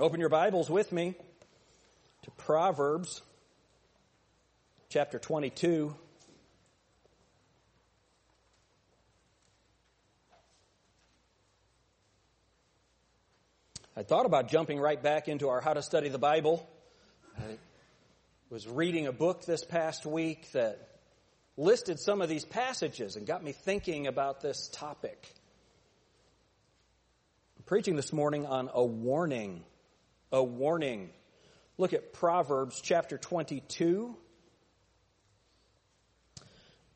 Open your Bibles with me to Proverbs chapter 22. I thought about jumping right back into our How to Study the Bible. I was reading a book this past week that listed some of these passages and got me thinking about this topic. I'm preaching this morning on a warning a warning. Look at Proverbs chapter 22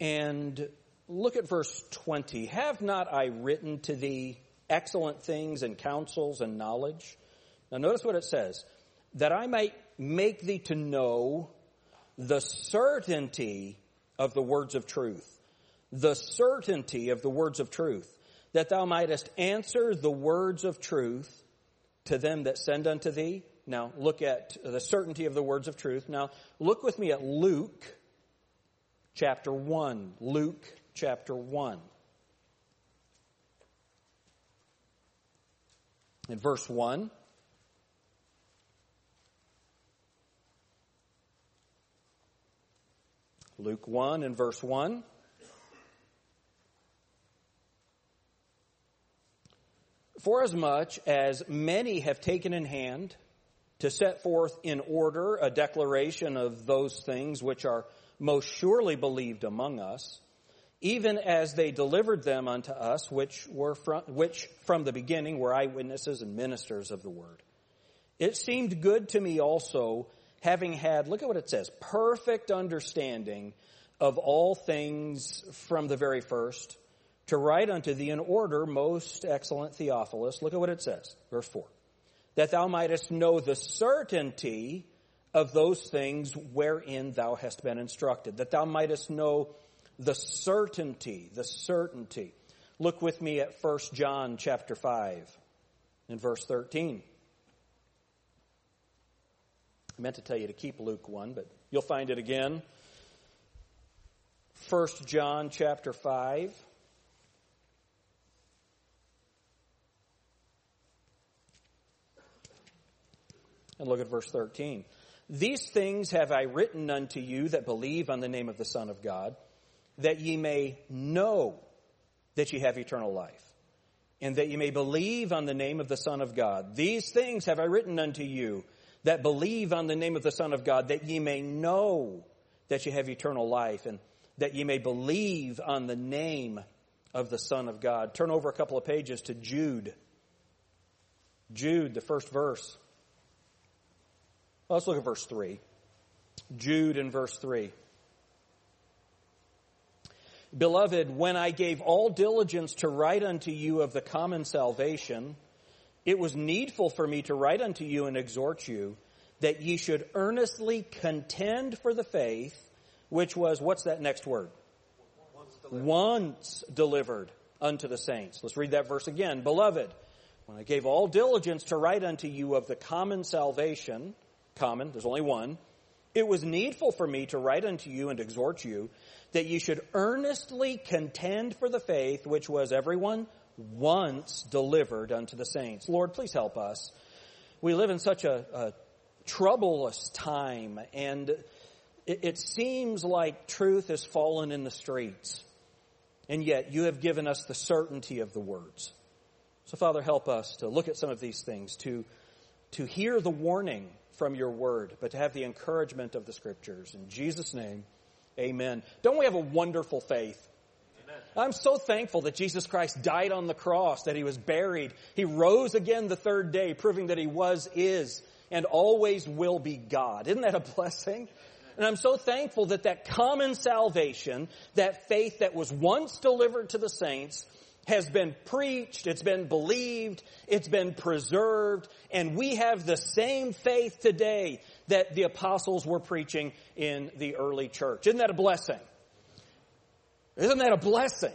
and look at verse 20. Have not I written to thee excellent things and counsels and knowledge? Now notice what it says. That I might make thee to know the certainty of the words of truth. The certainty of the words of truth. That thou mightest answer the words of truth to them that send unto thee. Now look at the certainty of the words of truth. Now look with me at Luke chapter 1. Luke chapter 1. In verse 1. Luke 1 and verse 1. Forasmuch as many have taken in hand to set forth in order a declaration of those things which are most surely believed among us, even as they delivered them unto us, which were from, which from the beginning were eyewitnesses and ministers of the word. It seemed good to me also, having had, look at what it says, perfect understanding of all things from the very first, to write unto thee in order, most excellent Theophilus. Look at what it says, verse 4. That thou mightest know the certainty of those things wherein thou hast been instructed. That thou mightest know the certainty, the certainty. Look with me at 1 John chapter 5 in verse 13. I meant to tell you to keep Luke 1, but you'll find it again. 1 John chapter 5 And look at verse 13. These things have I written unto you that believe on the name of the Son of God, that ye may know that ye have eternal life, and that ye may believe on the name of the Son of God. These things have I written unto you that believe on the name of the Son of God, that ye may know that ye have eternal life, and that ye may believe on the name of the Son of God. Turn over a couple of pages to Jude. Jude, the first verse. Let's look at verse 3. Jude in verse 3. Beloved, when I gave all diligence to write unto you of the common salvation, it was needful for me to write unto you and exhort you that ye should earnestly contend for the faith, which was, what's that next word? Once delivered, Once delivered unto the saints. Let's read that verse again. Beloved, when I gave all diligence to write unto you of the common salvation, common, there's only one. It was needful for me to write unto you and exhort you that you should earnestly contend for the faith which was everyone once delivered unto the saints. Lord, please help us. We live in such a, a troublous time and it, it seems like truth has fallen in the streets. And yet you have given us the certainty of the words. So Father, help us to look at some of these things, to, to hear the warning from your word, but to have the encouragement of the scriptures. In Jesus' name, amen. Don't we have a wonderful faith? Amen. I'm so thankful that Jesus Christ died on the cross, that he was buried. He rose again the third day, proving that he was, is, and always will be God. Isn't that a blessing? And I'm so thankful that that common salvation, that faith that was once delivered to the saints, has been preached, it's been believed, it's been preserved, and we have the same faith today that the apostles were preaching in the early church. Isn't that a blessing? Isn't that a blessing?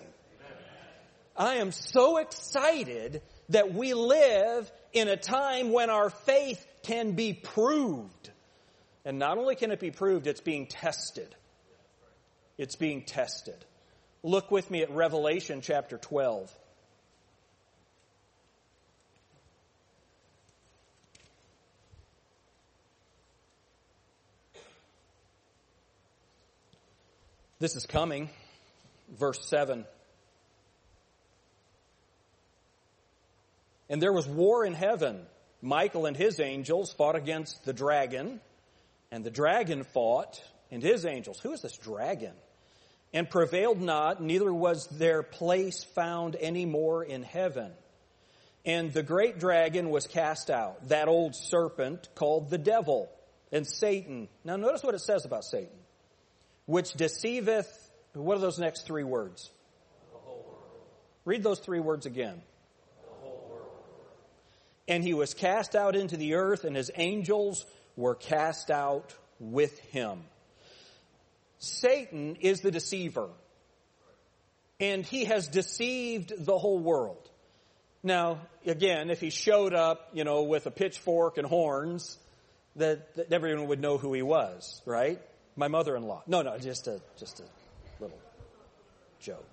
I am so excited that we live in a time when our faith can be proved. And not only can it be proved, it's being tested. It's being tested. Look with me at Revelation chapter 12. This is coming. Verse 7. And there was war in heaven. Michael and his angels fought against the dragon, and the dragon fought and his angels. Who is this dragon? And prevailed not, neither was their place found any more in heaven. And the great dragon was cast out, that old serpent called the devil and Satan. Now notice what it says about Satan. Which deceiveth, what are those next three words? Read those three words again. And he was cast out into the earth, and his angels were cast out with him. Satan is the deceiver. And he has deceived the whole world. Now, again, if he showed up, you know, with a pitchfork and horns, that, that everyone would know who he was, right? My mother-in-law. No, no, just a, just a little joke.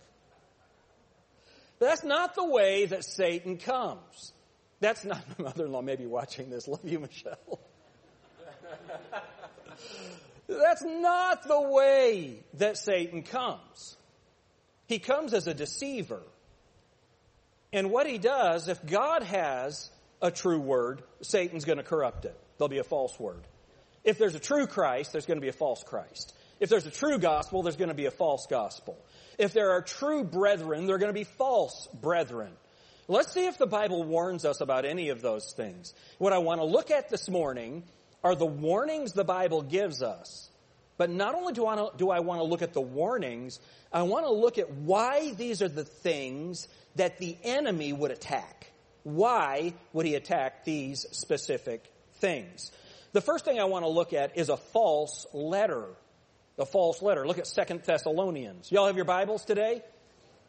But that's not the way that Satan comes. That's not my mother-in-law maybe watching this. Love you, Michelle. That's not the way that Satan comes. He comes as a deceiver. And what he does, if God has a true word, Satan's going to corrupt it. There'll be a false word. If there's a true Christ, there's going to be a false Christ. If there's a true gospel, there's going to be a false gospel. If there are true brethren, there are going to be false brethren. Let's see if the Bible warns us about any of those things. What I want to look at this morning are the warnings the Bible gives us. But not only do I, do I want to look at the warnings, I want to look at why these are the things that the enemy would attack. Why would he attack these specific things? The first thing I want to look at is a false letter. A false letter. Look at Second Thessalonians. Y'all have your Bibles today?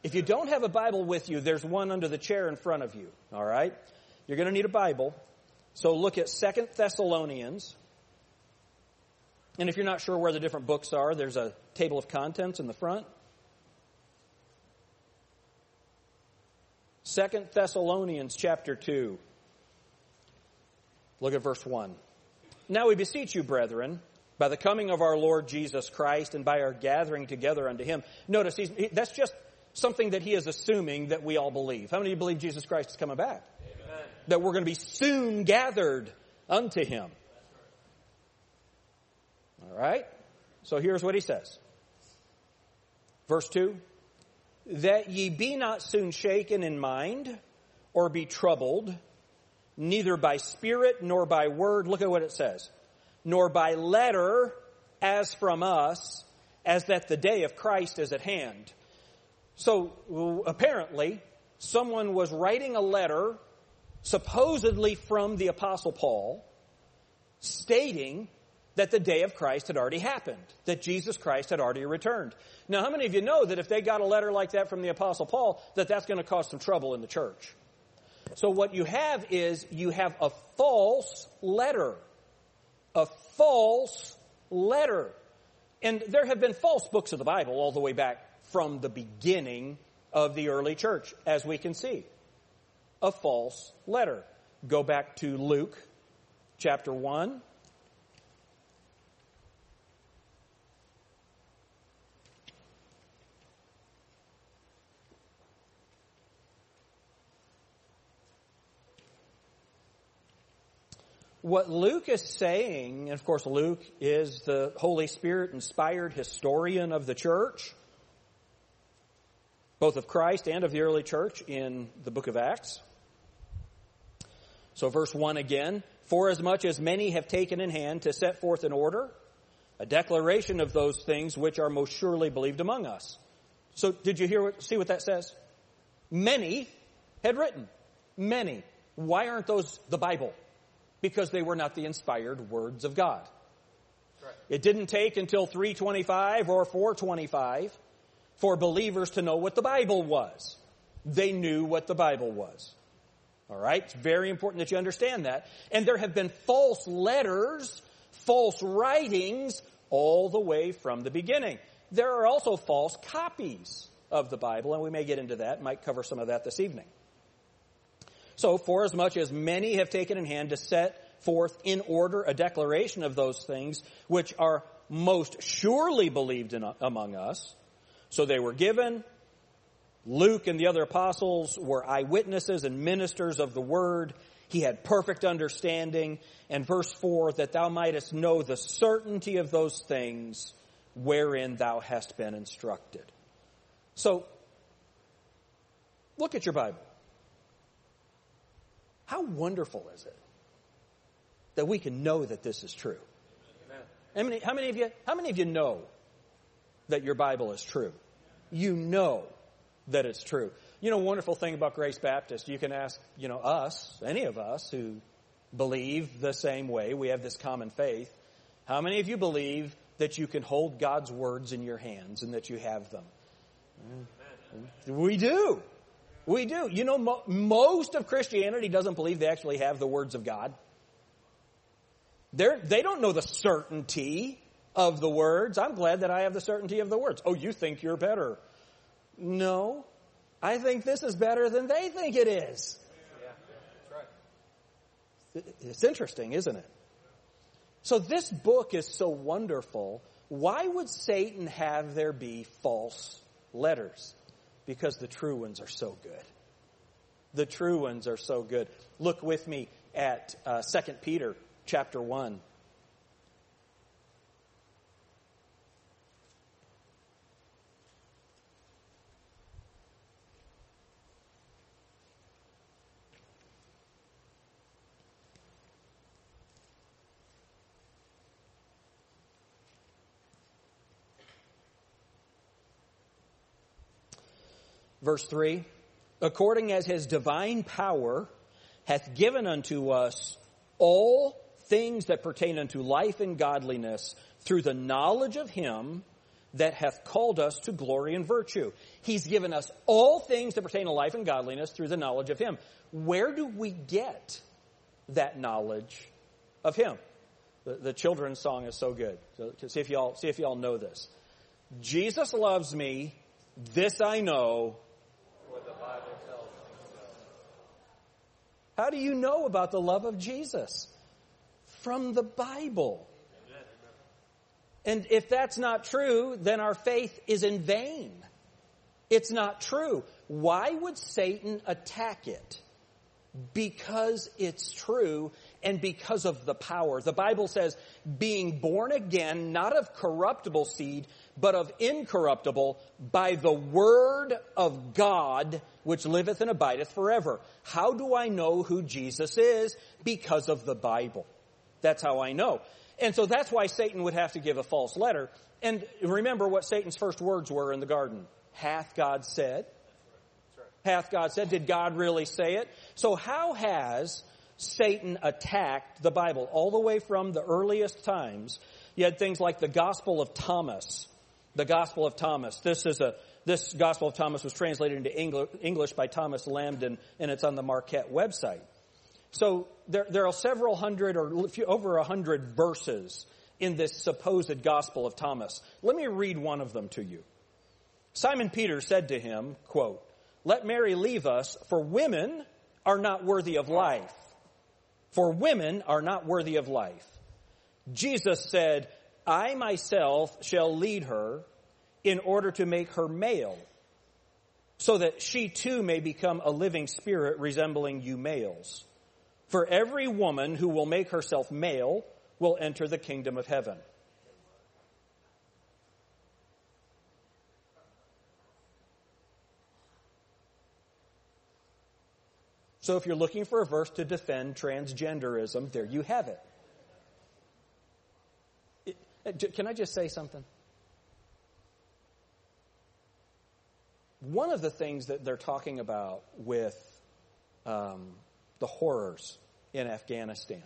If you don't have a Bible with you, there's one under the chair in front of you. All right? You're going to need a Bible. So look at Second Thessalonians. And if you're not sure where the different books are, there's a table of contents in the front. Second Thessalonians chapter 2. Look at verse 1. Now we beseech you, brethren, by the coming of our Lord Jesus Christ and by our gathering together unto him. Notice, he, that's just something that he is assuming that we all believe. How many of you believe Jesus Christ is coming back? That we're going to be soon gathered unto him. All right? So here's what he says. Verse 2 That ye be not soon shaken in mind, or be troubled, neither by spirit nor by word. Look at what it says. Nor by letter as from us, as that the day of Christ is at hand. So apparently, someone was writing a letter, supposedly from the Apostle Paul, stating that the day of Christ had already happened, that Jesus Christ had already returned. Now, how many of you know that if they got a letter like that from the Apostle Paul, that that's going to cause some trouble in the church? So what you have is you have a false letter. A false letter. And there have been false books of the Bible all the way back from the beginning of the early church, as we can see. A false letter. Go back to Luke chapter 1. what Luke is saying, and of course Luke is the Holy Spirit inspired historian of the church, both of Christ and of the early church in the book of Acts. So verse 1 again, for as much as many have taken in hand to set forth an order, a declaration of those things which are most surely believed among us. So did you hear what, see what that says? Many had written. Many. Why aren't those the Bible? because they were not the inspired words of God. Right. It didn't take until 325 or 425 for believers to know what the Bible was. They knew what the Bible was. All right? It's very important that you understand that. And there have been false letters, false writings all the way from the beginning. There are also false copies of the Bible, and we may get into that, might cover some of that this evening. So, for as much as many have taken in hand to set forth in order a declaration of those things which are most surely believed in, among us. So they were given. Luke and the other apostles were eyewitnesses and ministers of the word. He had perfect understanding. And verse 4 that thou mightest know the certainty of those things wherein thou hast been instructed. So, look at your Bible. How wonderful is it that we can know that this is true? How many, how many of you, how many of you know that your Bible is true? You know that it's true. You know, wonderful thing about Grace Baptist, you can ask, you know, us, any of us who believe the same way, we have this common faith. How many of you believe that you can hold God's words in your hands and that you have them? We do. We do. You know, mo- most of Christianity doesn't believe they actually have the words of God. They're, they don't know the certainty of the words. I'm glad that I have the certainty of the words. Oh, you think you're better. No. I think this is better than they think it is. Yeah, right. It's interesting, isn't it? So this book is so wonderful. Why would Satan have there be false letters? Because the true ones are so good. The true ones are so good. Look with me at uh, 2 Peter chapter 1. Verse 3 According as his divine power hath given unto us all things that pertain unto life and godliness through the knowledge of him that hath called us to glory and virtue. He's given us all things that pertain to life and godliness through the knowledge of him. Where do we get that knowledge of him? The, the children's song is so good. So, see if y'all see if y'all know this. Jesus loves me. This I know. How do you know about the love of Jesus? from the Bible. And if that's not true, then our faith is in vain. It's not true. Why would Satan attack it? Because it's true and because of the power. The Bible says, being born again, not of corruptible seed, but of incorruptible, by the word of God, which liveth and abideth forever. How do I know who Jesus is? Because of the Bible. That's how I know. And so that's why Satan would have to give a false letter. And remember what Satan's first words were in the garden. Hath God said? Hath God said? Did God really say it? So how has Satan attacked the Bible? All the way from the earliest times, you had things like the Gospel of Thomas. The Gospel of Thomas. This is a, this Gospel of Thomas was translated into English by Thomas Lambdin, and it's on the Marquette website. So there, there are several hundred or over a hundred verses in this supposed Gospel of Thomas. Let me read one of them to you. Simon Peter said to him, quote, Let Mary leave us, for women are not worthy of life. For women are not worthy of life. Jesus said, I myself shall lead her in order to make her male, so that she too may become a living spirit resembling you males. For every woman who will make herself male will enter the kingdom of heaven. So if you're looking for a verse to defend transgenderism, there you have it. It can I just say something? One of the things that they're talking about with um, the horrors in Afghanistan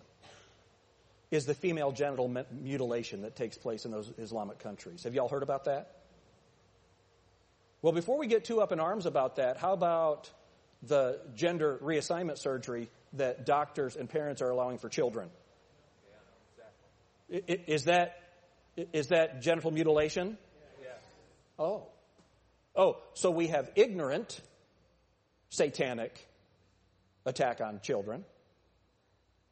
is the female genital mutilation that takes place in those Islamic countries. Have y'all heard about that? Well, before we get too up in arms about that, how about the gender reassignment surgery that doctors and parents are allowing for children? Is that is that genital mutilation? Yeah. Oh. Oh, so we have ignorant satanic attack on children,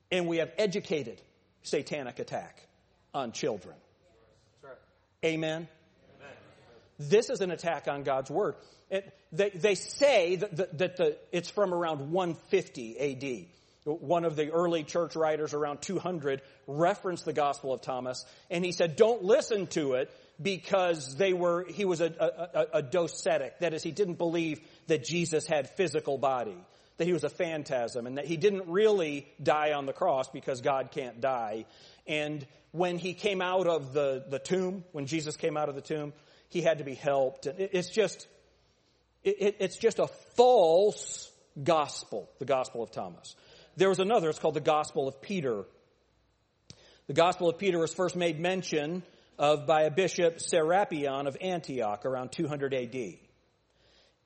and we have educated satanic attack on children. Amen? Amen. This is an attack on God's Word. It, they, they, say that, the, that the, it's from around 150 AD one of the early church writers around 200 referenced the Gospel of Thomas, and he said, don't listen to it because they were, he was a, a, a, docetic. That is, he didn't believe that Jesus had physical body, that he was a phantasm, and that he didn't really die on the cross because God can't die. And when he came out of the, the tomb, when Jesus came out of the tomb, he had to be helped. It, it's just, it, it's just a false gospel, the Gospel of Thomas. There was another, it's called the Gospel of Peter. The Gospel of Peter was first made mention of by a bishop, Serapion of Antioch, around 200 AD.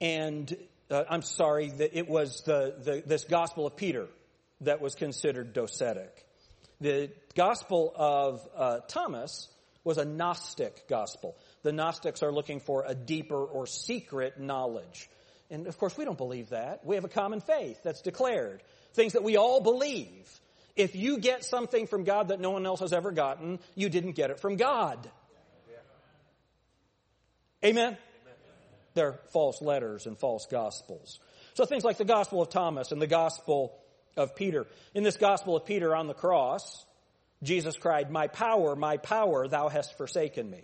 And uh, I'm sorry that it was the, the, this Gospel of Peter that was considered docetic. The Gospel of uh, Thomas was a Gnostic gospel. The Gnostics are looking for a deeper or secret knowledge. And of course, we don't believe that. We have a common faith that's declared things that we all believe. If you get something from God that no one else has ever gotten, you didn't get it from God. Amen? They're false letters and false gospels. So things like the Gospel of Thomas and the Gospel of Peter. In this Gospel of Peter on the cross, Jesus cried, My power, my power, thou hast forsaken me.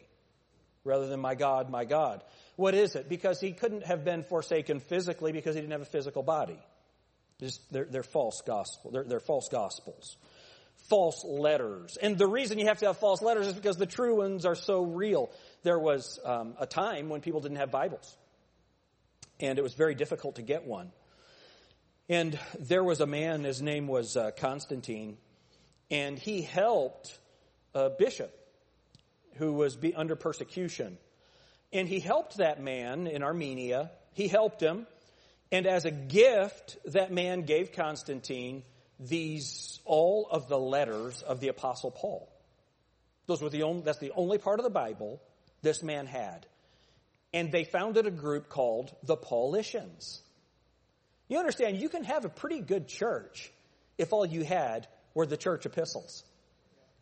Rather than my God, my God. What is it? Because he couldn't have been forsaken physically because he didn't have a physical body. Just, they're, they're false gospel. They're, they're false gospels. False letters. And the reason you have to have false letters is because the true ones are so real. There was um, a time when people didn't have Bibles. And it was very difficult to get one. And there was a man, his name was uh, Constantine, and he helped a bishop who was be, under persecution. And he helped that man in Armenia. He helped him and as a gift, that man gave Constantine these, all of the letters of the apostle Paul. Those were the only, that's the only part of the Bible this man had. And they founded a group called the Paulicians. You understand, you can have a pretty good church if all you had were the church epistles.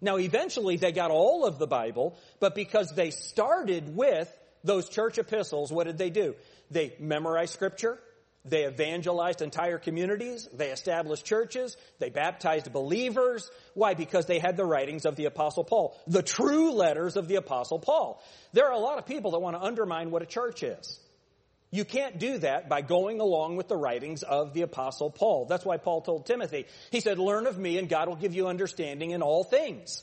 Now, eventually they got all of the Bible, but because they started with those church epistles, what did they do? They memorized scripture, they evangelized entire communities. They established churches. They baptized believers. Why? Because they had the writings of the apostle Paul. The true letters of the apostle Paul. There are a lot of people that want to undermine what a church is. You can't do that by going along with the writings of the apostle Paul. That's why Paul told Timothy, he said, learn of me and God will give you understanding in all things.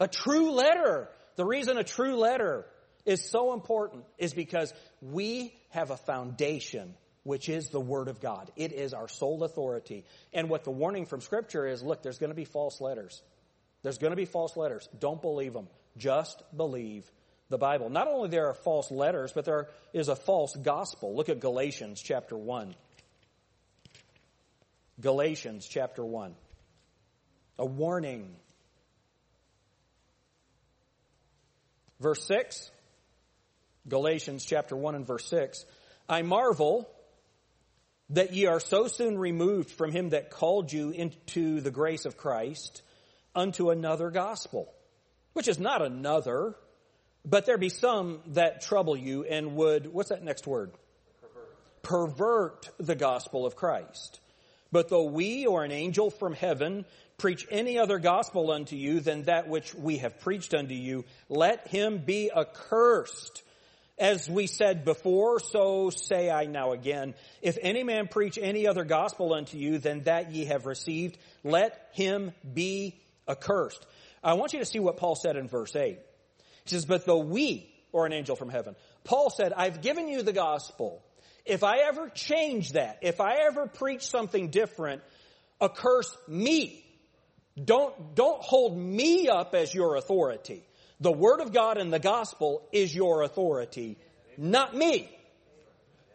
A true letter. The reason a true letter is so important is because we have a foundation which is the Word of God. It is our sole authority. And what the warning from Scripture is, look, there's going to be false letters. There's going to be false letters. Don't believe them. Just believe the Bible. Not only there are false letters, but there is a false gospel. Look at Galatians chapter 1. Galatians chapter 1. A warning. Verse 6. Galatians chapter 1 and verse 6. I marvel that ye are so soon removed from him that called you into the grace of Christ unto another gospel, which is not another, but there be some that trouble you and would, what's that next word? Pervert, Pervert the gospel of Christ. But though we or an angel from heaven preach any other gospel unto you than that which we have preached unto you, let him be accursed. As we said before, so say I now again. If any man preach any other gospel unto you than that ye have received, let him be accursed. I want you to see what Paul said in verse 8. He says, But though we, or an angel from heaven, Paul said, I've given you the gospel. If I ever change that, if I ever preach something different, accursed me. Don't, don't hold me up as your authority. The Word of God and the gospel is your authority, not me.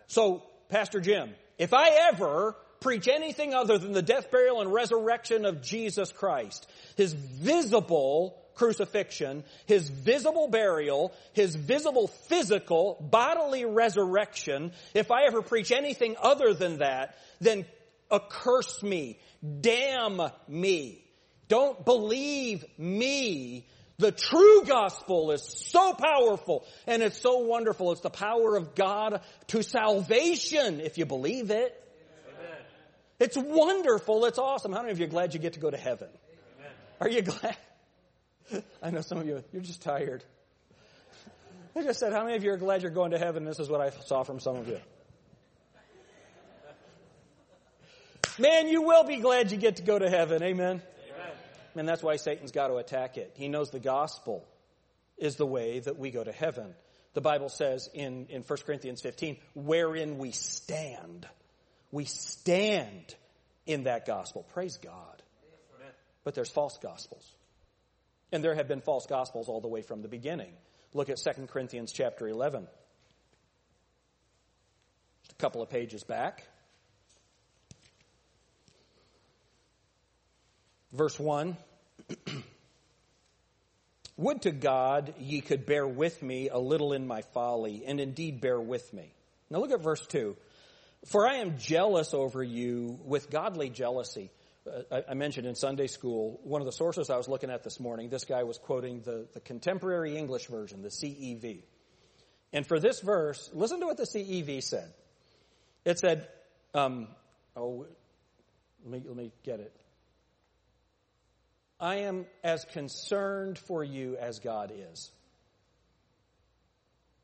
So, Pastor Jim, if I ever preach anything other than the death, burial, and resurrection of Jesus Christ, His visible crucifixion, His visible burial, His visible physical bodily resurrection, if I ever preach anything other than that, then accursed me, damn me. Don't believe me The true gospel is so powerful and it's so wonderful. It's the power of God to salvation if you believe it. Amen. It's wonderful. It's awesome. How many of you are glad you get to go to heaven? Amen. Are you glad? I know some of you, you're just tired. I just said, how many of you are glad you're going to heaven? This is what I saw from some of you. Man, you will be glad you get to go to heaven. Amen. And that's why Satan's got to attack it. He knows the gospel is the way that we go to heaven. The Bible says in, in 1 Corinthians 15, wherein we stand. We stand in that gospel. Praise God. But there's false gospels. And there have been false gospels all the way from the beginning. Look at 2 Corinthians chapter 11. Just a couple of pages back. Verse 1 Would to God ye could bear with me a little in my folly, and indeed bear with me. Now look at verse 2. For I am jealous over you with godly jealousy. Uh, I, mentioned in Sunday school, one of the sources I was looking at this morning, this guy was quoting the, the contemporary English version, the CEV. And for this verse, listen to what the CEV said. It said, um, oh, let me, let me get it. I am as concerned for you as God is.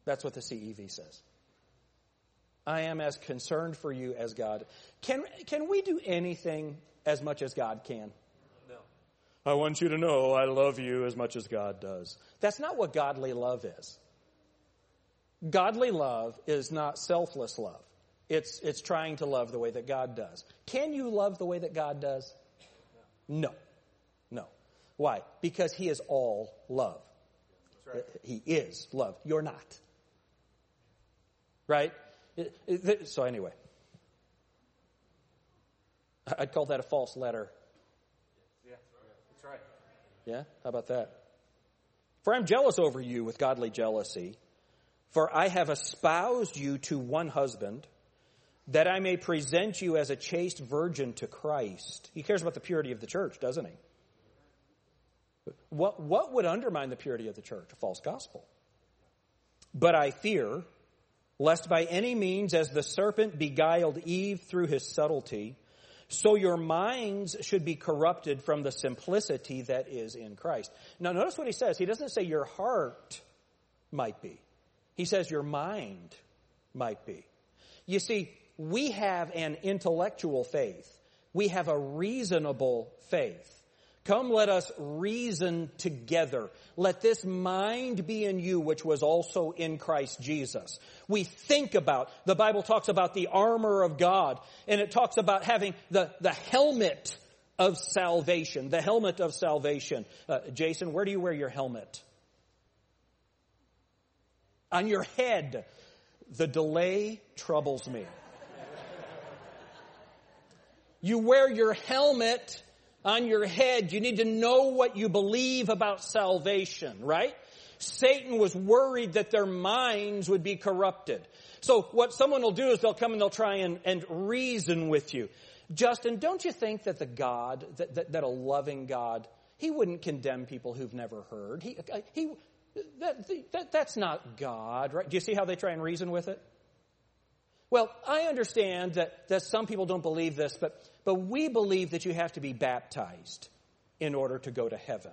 That's what the CEV says. I am as concerned for you as God. Can, can we do anything as much as God can? No. I want you to know I love you as much as God does. That's not what godly love is. Godly love is not selfless love. It's, it's trying to love the way that God does. Can you love the way that God does? No. No. Why? Because He is all love. Right. He is love. You're not. Right? So anyway, I'd call that a false letter. Yeah, that's right. Yeah? How about that? For I'm jealous over you with godly jealousy, for I have espoused you to one husband, that I may present you as a chaste virgin to Christ. He cares about the purity of the church, doesn't he? What, what would undermine the purity of the church? A false gospel. But I fear, lest by any means, as the serpent beguiled Eve through his subtlety, so your minds should be corrupted from the simplicity that is in Christ. Now notice what he says. He doesn't say your heart might be. He says your mind might be. You see, we have an intellectual faith. We have a reasonable faith. Come, let us reason together. Let this mind be in you, which was also in Christ Jesus. We think about, the Bible talks about the armor of God, and it talks about having the, the helmet of salvation, the helmet of salvation. Uh, Jason, where do you wear your helmet? On your head. The delay troubles me. You wear your helmet on your head. You need to know what you believe about salvation, right? Satan was worried that their minds would be corrupted. So what someone will do is they'll come and they'll try and, and reason with you. Justin, don't you think that the God, that, that, that a loving God, he wouldn't condemn people who've never heard? He, uh, he, that, that, that's not God, right? Do you see how they try and reason with it? Well, I understand that, that some people don't believe this, but but we believe that you have to be baptized in order to go to heaven.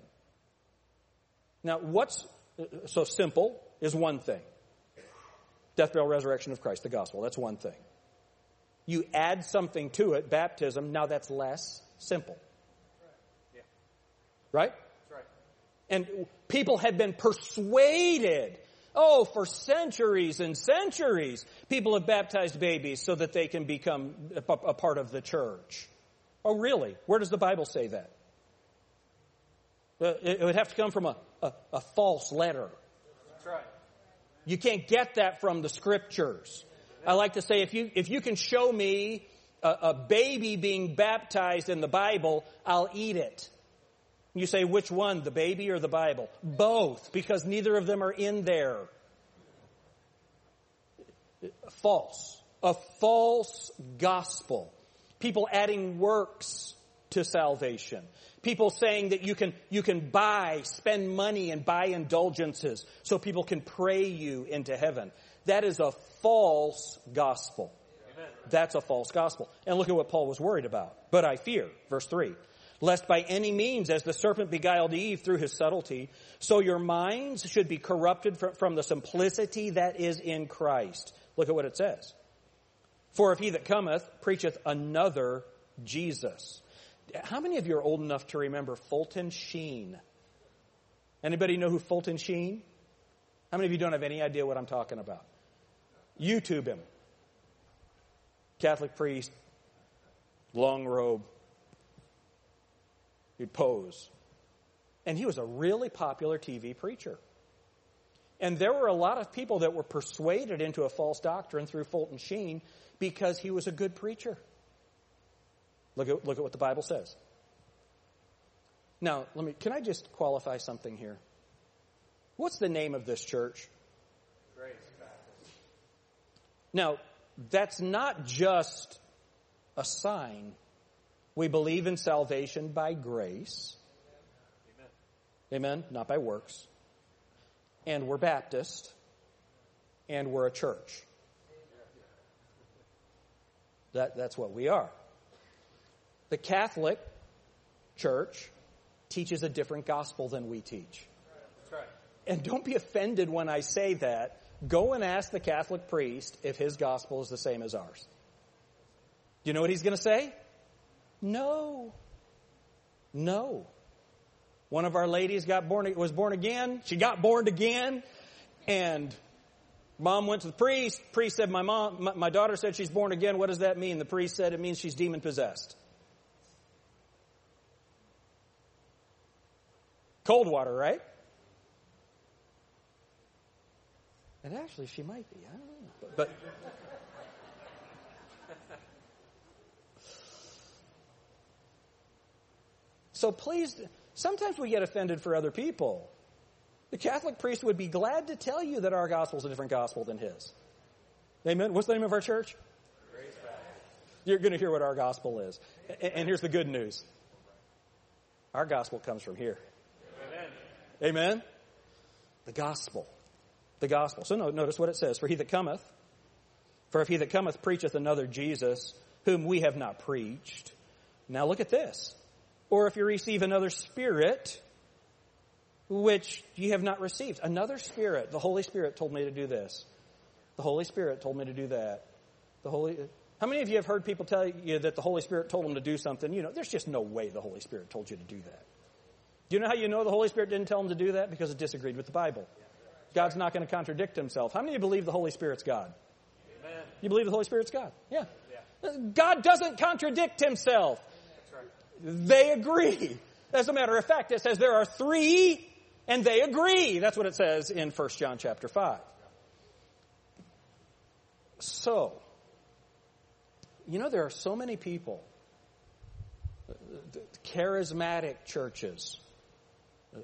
Now, what's uh, so simple is one thing. Death, burial, resurrection of Christ, the gospel. That's one thing. You add something to it, baptism, now that's less simple. Right? right? And people have been persuaded Oh, for centuries and centuries, people have baptized babies so that they can become a part of the church. Oh, really? Where does the Bible say that? It would have to come from a, a, a false letter. That's right. You can't get that from the scriptures. I like to say if you, if you can show me a, a baby being baptized in the Bible, I'll eat it. You say, which one, the baby or the Bible? Both, because neither of them are in there. False. A false gospel. People adding works to salvation. People saying that you can, you can buy, spend money and buy indulgences so people can pray you into heaven. That is a false gospel. Amen. That's a false gospel. And look at what Paul was worried about. But I fear, verse 3, lest by any means, as the serpent beguiled Eve through his subtlety, so your minds should be corrupted from the simplicity that is in Christ. Look at what it says. For if he that cometh preacheth another Jesus. How many of you are old enough to remember Fulton Sheen? Anybody know who Fulton Sheen? How many of you don't have any idea what I'm talking about? YouTube him. Catholic priest, long robe. He'd pose. And he was a really popular TV preacher. And there were a lot of people that were persuaded into a false doctrine through Fulton Sheen because he was a good preacher. Look at, look at what the Bible says. Now, let me, can I just qualify something here? What's the name of this church? Grace Baptist. Now, that's not just a sign. We believe in salvation by grace. Amen. Amen. Not by works. And we're Baptist. And we're a church. That, that's what we are. The Catholic Church teaches a different gospel than we teach. Right. And don't be offended when I say that. Go and ask the Catholic priest if his gospel is the same as ours. Do you know what he's going to say? No. No. One of our ladies got born, was born again. She got born again. And mom went to the priest. Priest said, my mom, my, my daughter said she's born again. What does that mean? The priest said it means she's demon possessed. Cold water, right? And actually, she might be. I don't know. But, so please, sometimes we get offended for other people. The Catholic priest would be glad to tell you that our gospel is a different gospel than his. Amen. What's the name of our church? You're going to hear what our gospel is. And here's the good news. Our gospel comes from here. Amen? Amen. The gospel. The gospel. So no, notice what it says. For he that cometh, for if he that cometh preacheth another Jesus, whom we have not preached. Now look at this. Or if you receive another spirit, which you have not received. Another spirit. The Holy Spirit told me to do this. The Holy Spirit told me to do that. The Holy, how many of you have heard people tell you that the Holy Spirit told them to do something? You know, there's just no way the Holy Spirit told you to do that. Do you know how you know the Holy Spirit didn't tell him to do that? Because it disagreed with the Bible. God's not going to contradict himself. How many of you believe the Holy Spirit's God? Amen. You believe the Holy Spirit's God? Yeah. yeah. God doesn't contradict himself. They agree. As a matter of fact, it says there are three and they agree. That's what it says in 1 John chapter 5. So, you know, there are so many people, charismatic churches,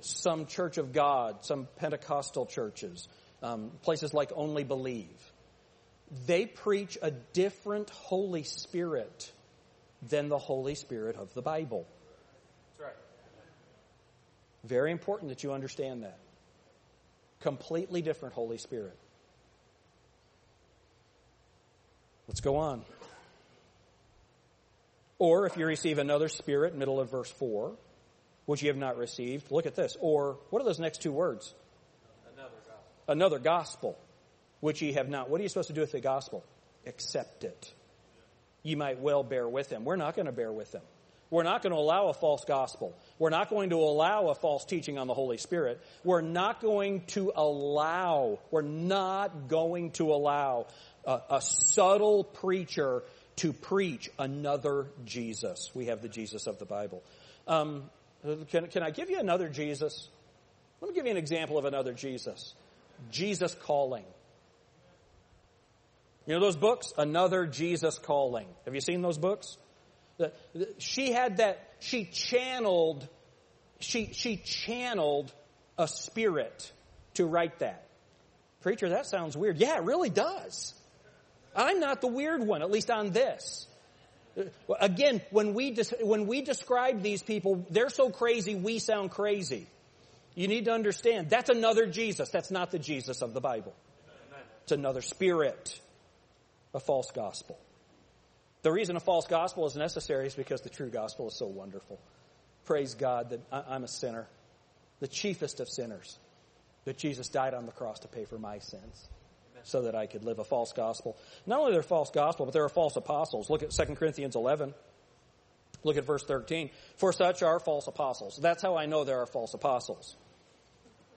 some Church of God, some Pentecostal churches, um, places like Only Believe, they preach a different Holy Spirit than the Holy Spirit of the Bible. That's right. Very important that you understand that. Completely different Holy Spirit. Let's go on. Or if you receive another spirit, middle of verse 4, which you have not received. Look at this. Or, what are those next two words? Another gospel. Another gospel, which ye have not. What are you supposed to do with the gospel? Accept it. You might well bear with him. We're not going to bear with them. We're not going to allow a false gospel. We're not going to allow a false teaching on the Holy Spirit. We're not going to allow, we're not going to allow a, a subtle preacher to preach another Jesus. We have the Jesus of the Bible. Um, can, can I give you another Jesus? Let me give you an example of another Jesus. Jesus Calling. You know those books? Another Jesus Calling. Have you seen those books? She had that, she channeled, she, she channeled a spirit to write that. Preacher, that sounds weird. Yeah, it really does. I'm not the weird one, at least on this. Again, when we, when we describe these people, they're so crazy, we sound crazy. You need to understand, that's another Jesus. That's not the Jesus of the Bible. It's another spirit, a false gospel. The reason a false gospel is necessary is because the true gospel is so wonderful. Praise God that I'm a sinner, the chiefest of sinners, that Jesus died on the cross to pay for my sins so that I could live a false gospel. Not only are there false gospel, but there are false apostles. Look at 2 Corinthians 11. Look at verse 13. For such are false apostles. That's how I know there are false apostles.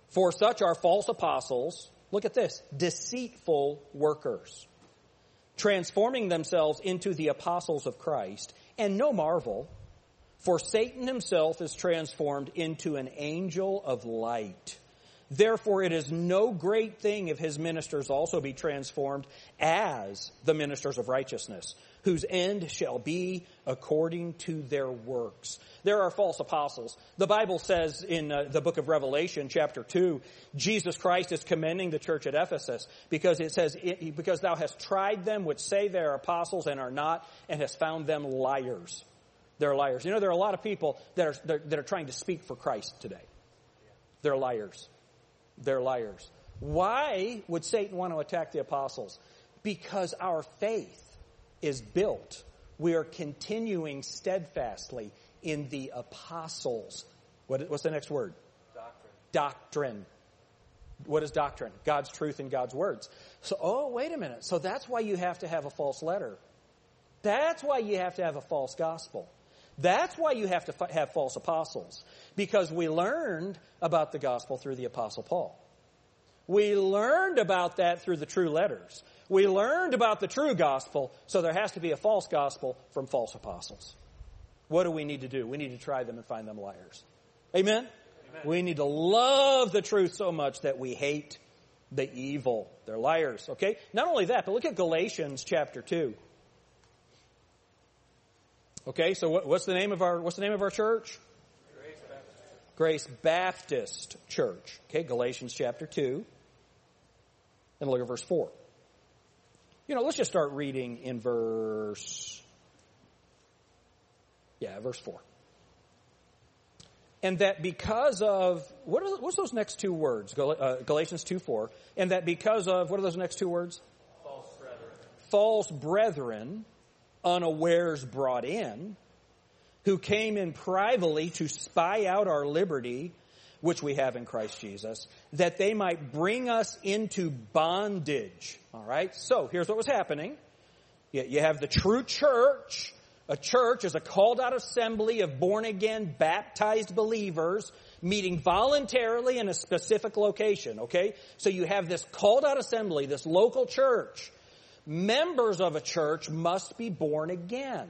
For such are false apostles, look at this, deceitful workers, transforming themselves into the apostles of Christ. And no marvel, for Satan himself is transformed into an angel of light. Therefore, it is no great thing if his ministers also be transformed as the ministers of righteousness, whose end shall be according to their works. There are false apostles. The Bible says in uh, the book of Revelation, chapter 2, Jesus Christ is commending the church at Ephesus because it says, because thou hast tried them which say they are apostles and are not, and hast found them liars. They're liars. You know, there are a lot of people that are, that are trying to speak for Christ today. They're liars. They're liars. Why would Satan want to attack the apostles? Because our faith is built. We are continuing steadfastly in the apostles. What, what's the next word? Doctrine. Doctrine. What is doctrine? God's truth and God's words. So, oh, wait a minute. So that's why you have to have a false letter. That's why you have to have a false gospel. That's why you have to have false apostles. Because we learned about the gospel through the apostle Paul. We learned about that through the true letters. We learned about the true gospel, so there has to be a false gospel from false apostles. What do we need to do? We need to try them and find them liars. Amen? Amen. We need to love the truth so much that we hate the evil. They're liars, okay? Not only that, but look at Galatians chapter 2. Okay, so what, what's the name of our what's the name of our church? Grace Baptist. Grace Baptist Church. Okay, Galatians chapter 2. And look at verse 4. You know, let's just start reading in verse Yeah, verse 4. And that because of what are what's those next two words? Uh, Galatians 2 4. And that because of what are those next two words? False brethren. False brethren unawares brought in, who came in privately to spy out our liberty, which we have in Christ Jesus, that they might bring us into bondage. All right? So here's what was happening. You have the true church. A church is a called out assembly of born again, baptized believers meeting voluntarily in a specific location, okay? So you have this called out assembly, this local church members of a church must be born again.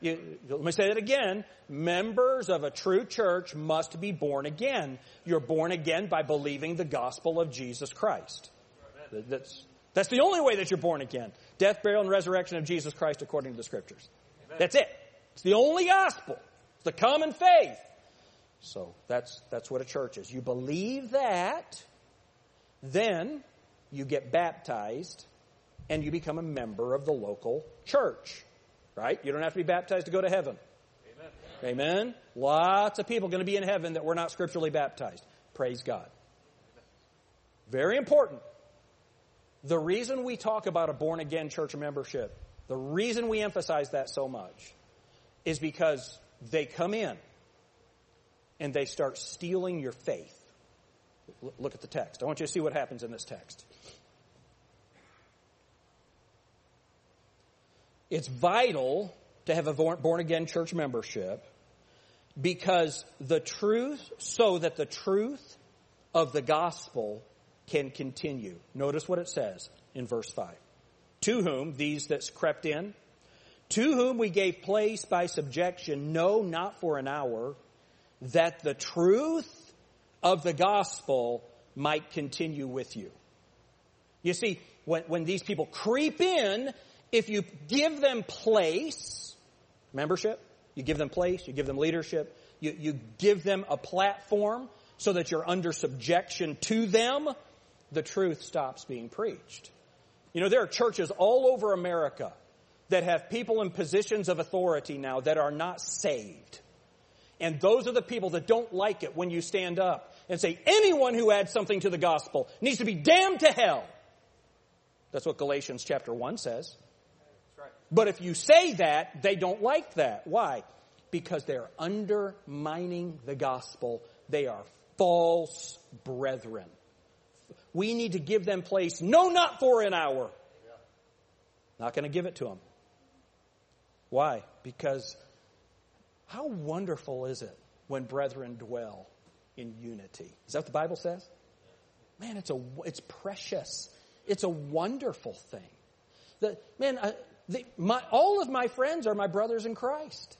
You, let me say that again. Members of a true church must be born again. You're born again by believing the gospel of Jesus Christ. That's, that's the only way that you're born again. Death, burial, and resurrection of Jesus Christ according to the scriptures. Amen. That's it. It's the only gospel. It's the common faith. So that's, that's what a church is. You believe that, then you get baptized, and you become a member of the local church. Right? You don't have to be baptized to go to heaven. Amen. Amen. Lots of people going to be in heaven that were not scripturally baptized. Praise God. Very important. The reason we talk about a born again church membership, the reason we emphasize that so much, is because they come in and they start stealing your faith. Look at the text. I want you to see what happens in this text. It's vital to have a born again church membership because the truth, so that the truth of the gospel can continue. Notice what it says in verse 5. To whom, these that's crept in, to whom we gave place by subjection, no, not for an hour, that the truth of the gospel might continue with you. You see, when, when these people creep in, if you give them place, membership, you give them place, you give them leadership, you, you give them a platform so that you're under subjection to them, the truth stops being preached. You know, there are churches all over America that have people in positions of authority now that are not saved. And those are the people that don't like it when you stand up and say, anyone who adds something to the gospel needs to be damned to hell. That's what Galatians chapter 1 says. But if you say that, they don't like that. Why? Because they're undermining the gospel. They are false brethren. We need to give them place, no, not for an hour. Not going to give it to them. Why? Because how wonderful is it when brethren dwell in unity? Is that what the Bible says? Man, it's a it's precious. It's a wonderful thing. The, man, the, my, all of my friends are my brothers in Christ.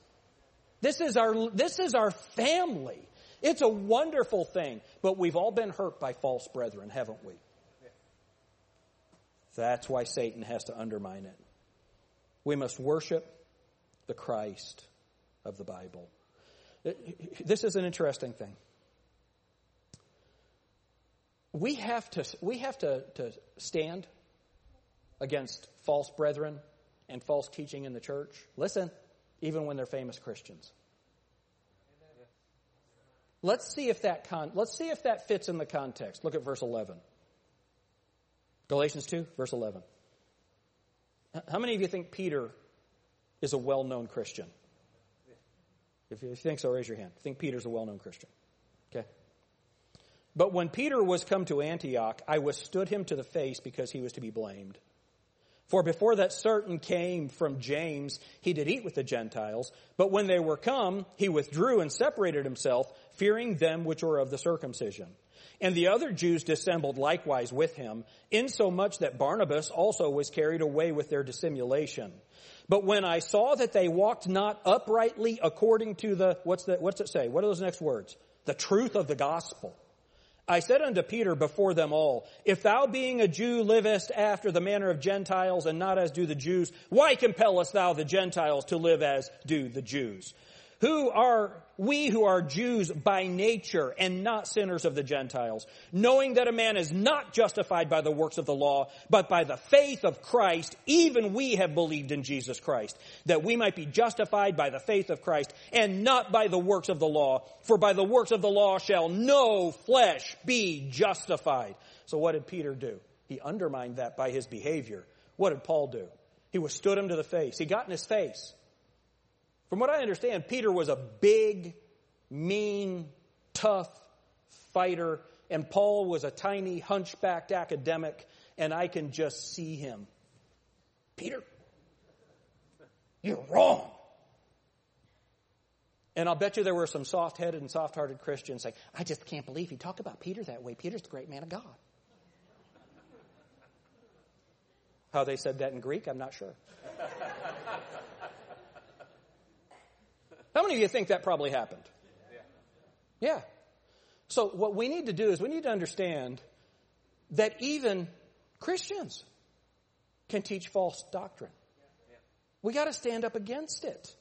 This is our this is our family. It's a wonderful thing, but we've all been hurt by false brethren, haven't we? That's why Satan has to undermine it. We must worship the Christ of the Bible. This is an interesting thing. We have to, we have to, to stand against false brethren and false teaching in the church. Listen, even when they're famous Christians. Let's see if that con- let's see if that fits in the context. Look at verse 11. Galatians 2, verse 11. How many of you think Peter is a well known Christian? If you think so, raise your hand. think Peter's a well known Christian. Okay. But when Peter was come to Antioch, I withstood him to the face because he was to be blamed. For before that certain came from James, he did eat with the Gentiles. But when they were come, he withdrew and separated himself, fearing them which were of the circumcision. And the other Jews dissembled likewise with him, insomuch that Barnabas also was carried away with their dissimulation. But when I saw that they walked not uprightly according to the, what's the, what's it say? What are those next words? The truth of the gospel. I said unto Peter before them all, If thou being a Jew livest after the manner of Gentiles and not as do the Jews, why compellest thou the Gentiles to live as do the Jews? Who are we who are Jews by nature and not sinners of the Gentiles, knowing that a man is not justified by the works of the law, but by the faith of Christ, even we have believed in Jesus Christ, that we might be justified by the faith of Christ and not by the works of the law, for by the works of the law shall no flesh be justified. So what did Peter do? He undermined that by his behavior. What did Paul do? He withstood him to the face. He got in his face. From what I understand, Peter was a big, mean, tough fighter, and Paul was a tiny, hunchbacked academic, and I can just see him. Peter, you're wrong. And I'll bet you there were some soft headed and soft hearted Christians saying, I just can't believe he talked about Peter that way. Peter's the great man of God. How they said that in Greek, I'm not sure. How many of you think that probably happened? Yeah. So what we need to do is we need to understand that even Christians can teach false doctrine. We got to stand up against it.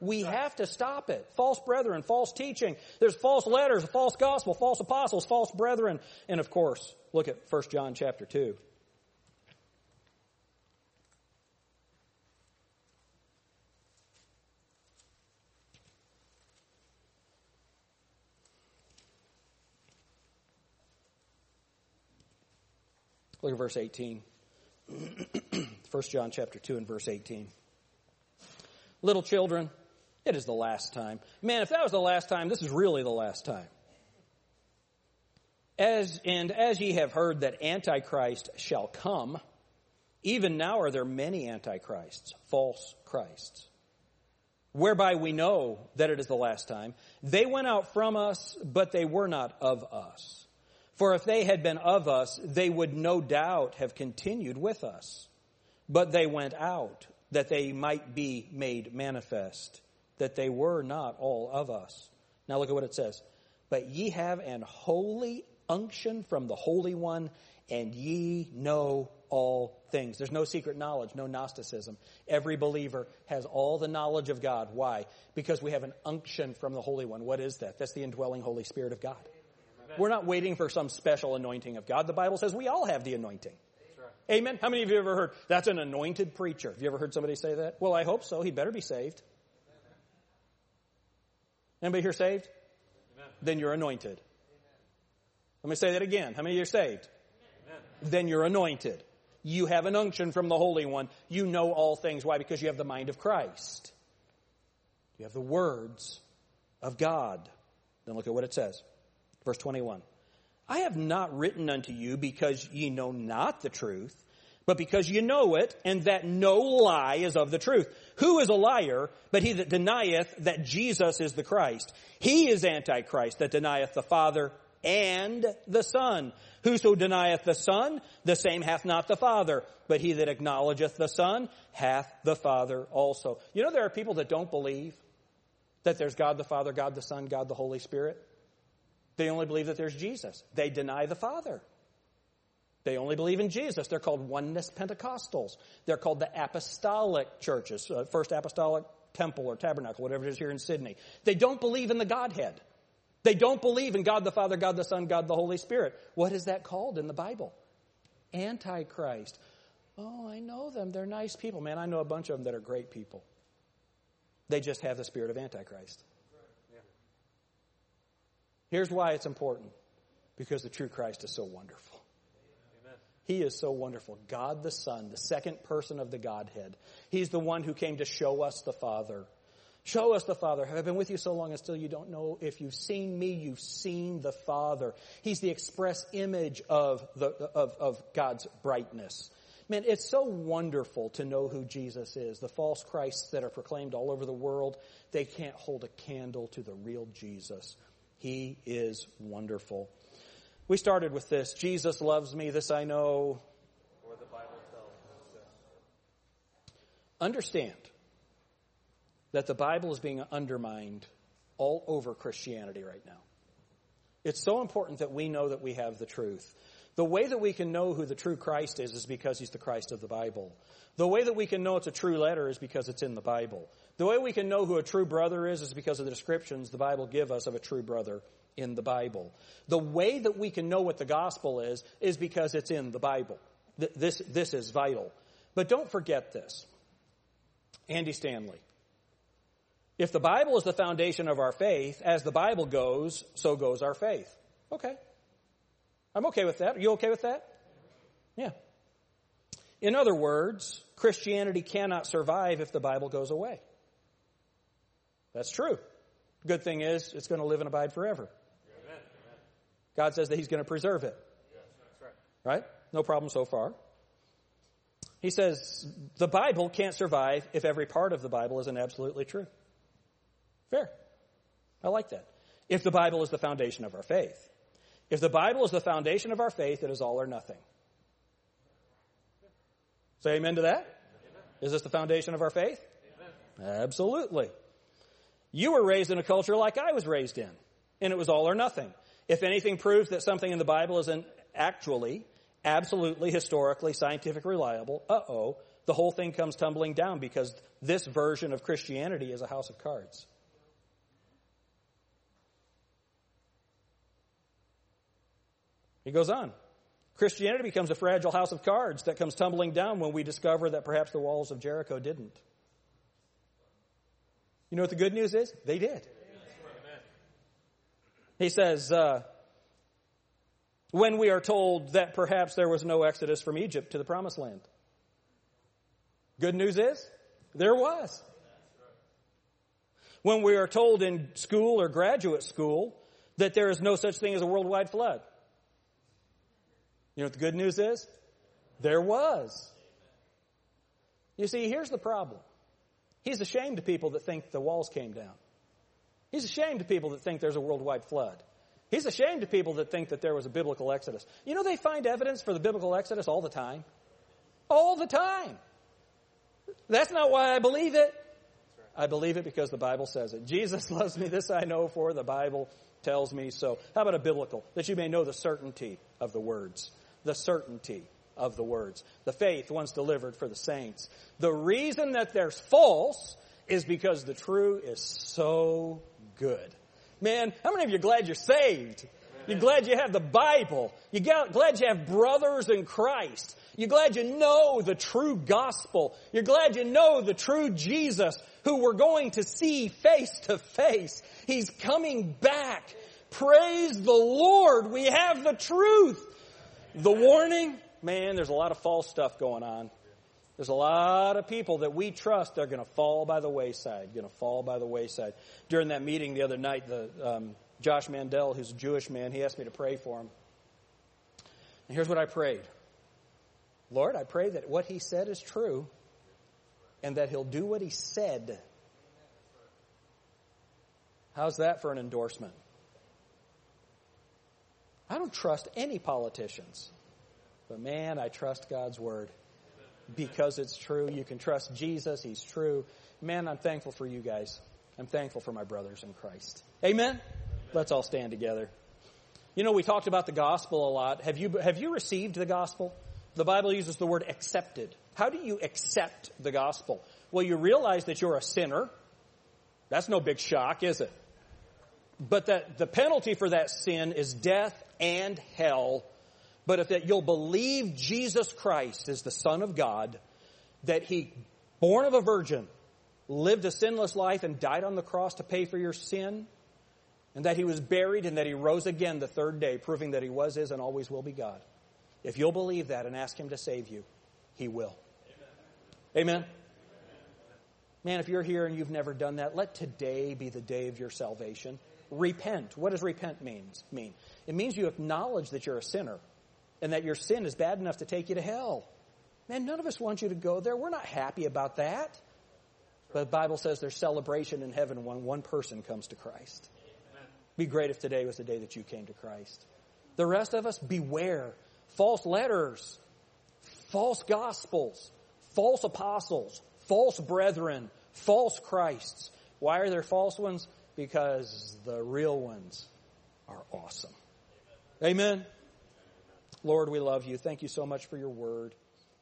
We have to stop it. False brethren, false teaching. There's false letters, false gospel, false apostles, false brethren. And of course, look at 1 John chapter 2. Look at verse 18. 1 John chapter 2 and verse 18. Little children, it is the last time. Man, if that was the last time, this is really the last time. As, and as ye have heard that Antichrist shall come, even now are there many Antichrists, false Christs, whereby we know that it is the last time. They went out from us, but they were not of us. For if they had been of us, they would no doubt have continued with us. But they went out, that they might be made manifest, that they were not all of us. Now look at what it says. But ye have an holy unction from the Holy One, and ye know all things. There's no secret knowledge, no Gnosticism. Every believer has all the knowledge of God. Why? Because we have an unction from the Holy One. What is that? That's the indwelling Holy Spirit of God. We're not waiting for some special anointing of God. The Bible says we all have the anointing. Amen. How many of you ever heard that's an anointed preacher? Have you ever heard somebody say that? Well, I hope so. He better be saved. Anybody here saved? Amen. Then you're anointed. Amen. Let me say that again. How many of you are saved? Amen. Then you're anointed. You have an unction from the Holy One. You know all things. Why? Because you have the mind of Christ. You have the words of God. Then look at what it says. Verse 21. I have not written unto you because ye know not the truth, but because ye know it, and that no lie is of the truth. Who is a liar, but he that denieth that Jesus is the Christ? He is Antichrist that denieth the Father and the Son. Whoso denieth the Son, the same hath not the Father. But he that acknowledgeth the Son hath the Father also. You know there are people that don't believe that there's God the Father, God the Son, God the Holy Spirit. They only believe that there's Jesus. They deny the Father. They only believe in Jesus. They're called Oneness Pentecostals. They're called the Apostolic Churches, uh, First Apostolic Temple or Tabernacle, whatever it is here in Sydney. They don't believe in the Godhead. They don't believe in God the Father, God the Son, God the Holy Spirit. What is that called in the Bible? Antichrist. Oh, I know them. They're nice people. Man, I know a bunch of them that are great people. They just have the spirit of Antichrist. Here's why it's important because the true Christ is so wonderful. Amen. He is so wonderful. God the Son, the second person of the Godhead. He's the one who came to show us the Father. Show us the Father. Have I been with you so long and still you don't know? If you've seen me, you've seen the Father. He's the express image of, the, of, of God's brightness. Man, it's so wonderful to know who Jesus is. The false Christs that are proclaimed all over the world, they can't hold a candle to the real Jesus. He is wonderful. We started with this. Jesus loves me, this I know. Or the Bible tells us. Understand that the Bible is being undermined all over Christianity right now. It's so important that we know that we have the truth. The way that we can know who the true Christ is is because he's the Christ of the Bible. The way that we can know it's a true letter is because it's in the Bible. The way we can know who a true brother is is because of the descriptions the Bible give us of a true brother in the Bible. The way that we can know what the gospel is is because it's in the Bible. This, this is vital. But don't forget this. Andy Stanley. If the Bible is the foundation of our faith, as the Bible goes, so goes our faith. Okay. I'm okay with that. Are you okay with that? Yeah. In other words, Christianity cannot survive if the Bible goes away. That's true. Good thing is, it's going to live and abide forever. God says that He's going to preserve it. Right? No problem so far. He says the Bible can't survive if every part of the Bible isn't absolutely true. Fair. I like that. If the Bible is the foundation of our faith. If the Bible is the foundation of our faith, it is all or nothing. Say amen to that? Amen. Is this the foundation of our faith? Amen. Absolutely. You were raised in a culture like I was raised in, and it was all or nothing. If anything proves that something in the Bible isn't actually, absolutely, historically, scientifically reliable, uh oh, the whole thing comes tumbling down because this version of Christianity is a house of cards. He goes on. Christianity becomes a fragile house of cards that comes tumbling down when we discover that perhaps the walls of Jericho didn't. You know what the good news is? They did. He says, uh, when we are told that perhaps there was no exodus from Egypt to the promised land. Good news is, there was. When we are told in school or graduate school that there is no such thing as a worldwide flood. You know what the good news is? There was. You see, here's the problem. He's ashamed of people that think the walls came down. He's ashamed of people that think there's a worldwide flood. He's ashamed of people that think that there was a biblical exodus. You know, they find evidence for the biblical exodus all the time. All the time. That's not why I believe it. I believe it because the Bible says it. Jesus loves me. This I know for the Bible tells me so. How about a biblical? That you may know the certainty of the words the certainty of the words. The faith once delivered for the saints. The reason that there's false is because the true is so good. Man, how many of you are glad you're saved? You're glad you have the Bible. You're glad you have brothers in Christ. You're glad you know the true gospel. You're glad you know the true Jesus who we're going to see face to face. He's coming back. Praise the Lord. We have the truth. The warning, man, there's a lot of false stuff going on. There's a lot of people that we trust they're going to fall by the wayside, going to fall by the wayside. During that meeting the other night, the um, Josh Mandel, who's a Jewish man, he asked me to pray for him. And here's what I prayed. Lord, I pray that what he said is true and that he'll do what he said. How's that for an endorsement? I don't trust any politicians. But man, I trust God's word because it's true. You can trust Jesus. He's true. Man, I'm thankful for you guys. I'm thankful for my brothers in Christ. Amen? Let's all stand together. You know, we talked about the gospel a lot. Have you, have you received the gospel? The Bible uses the word accepted. How do you accept the gospel? Well, you realize that you're a sinner. That's no big shock, is it? But that the penalty for that sin is death and hell. But if that you'll believe Jesus Christ is the Son of God, that He, born of a virgin, lived a sinless life and died on the cross to pay for your sin, and that He was buried and that He rose again the third day, proving that He was, is, and always will be God. If you'll believe that and ask Him to save you, He will. Amen. Amen. Man, if you're here and you've never done that, let today be the day of your salvation. Repent. What does repent means, mean? It means you acknowledge that you're a sinner and that your sin is bad enough to take you to hell. Man, none of us want you to go there. We're not happy about that. But the Bible says there's celebration in heaven when one person comes to Christ. Be great if today was the day that you came to Christ. The rest of us, beware. False letters, false gospels, false apostles, false brethren, false Christs. Why are there false ones? Because the real ones are awesome. Amen. Lord, we love you. Thank you so much for your word.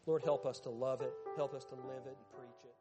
Lord, help us to love it. Help us to live it and preach it.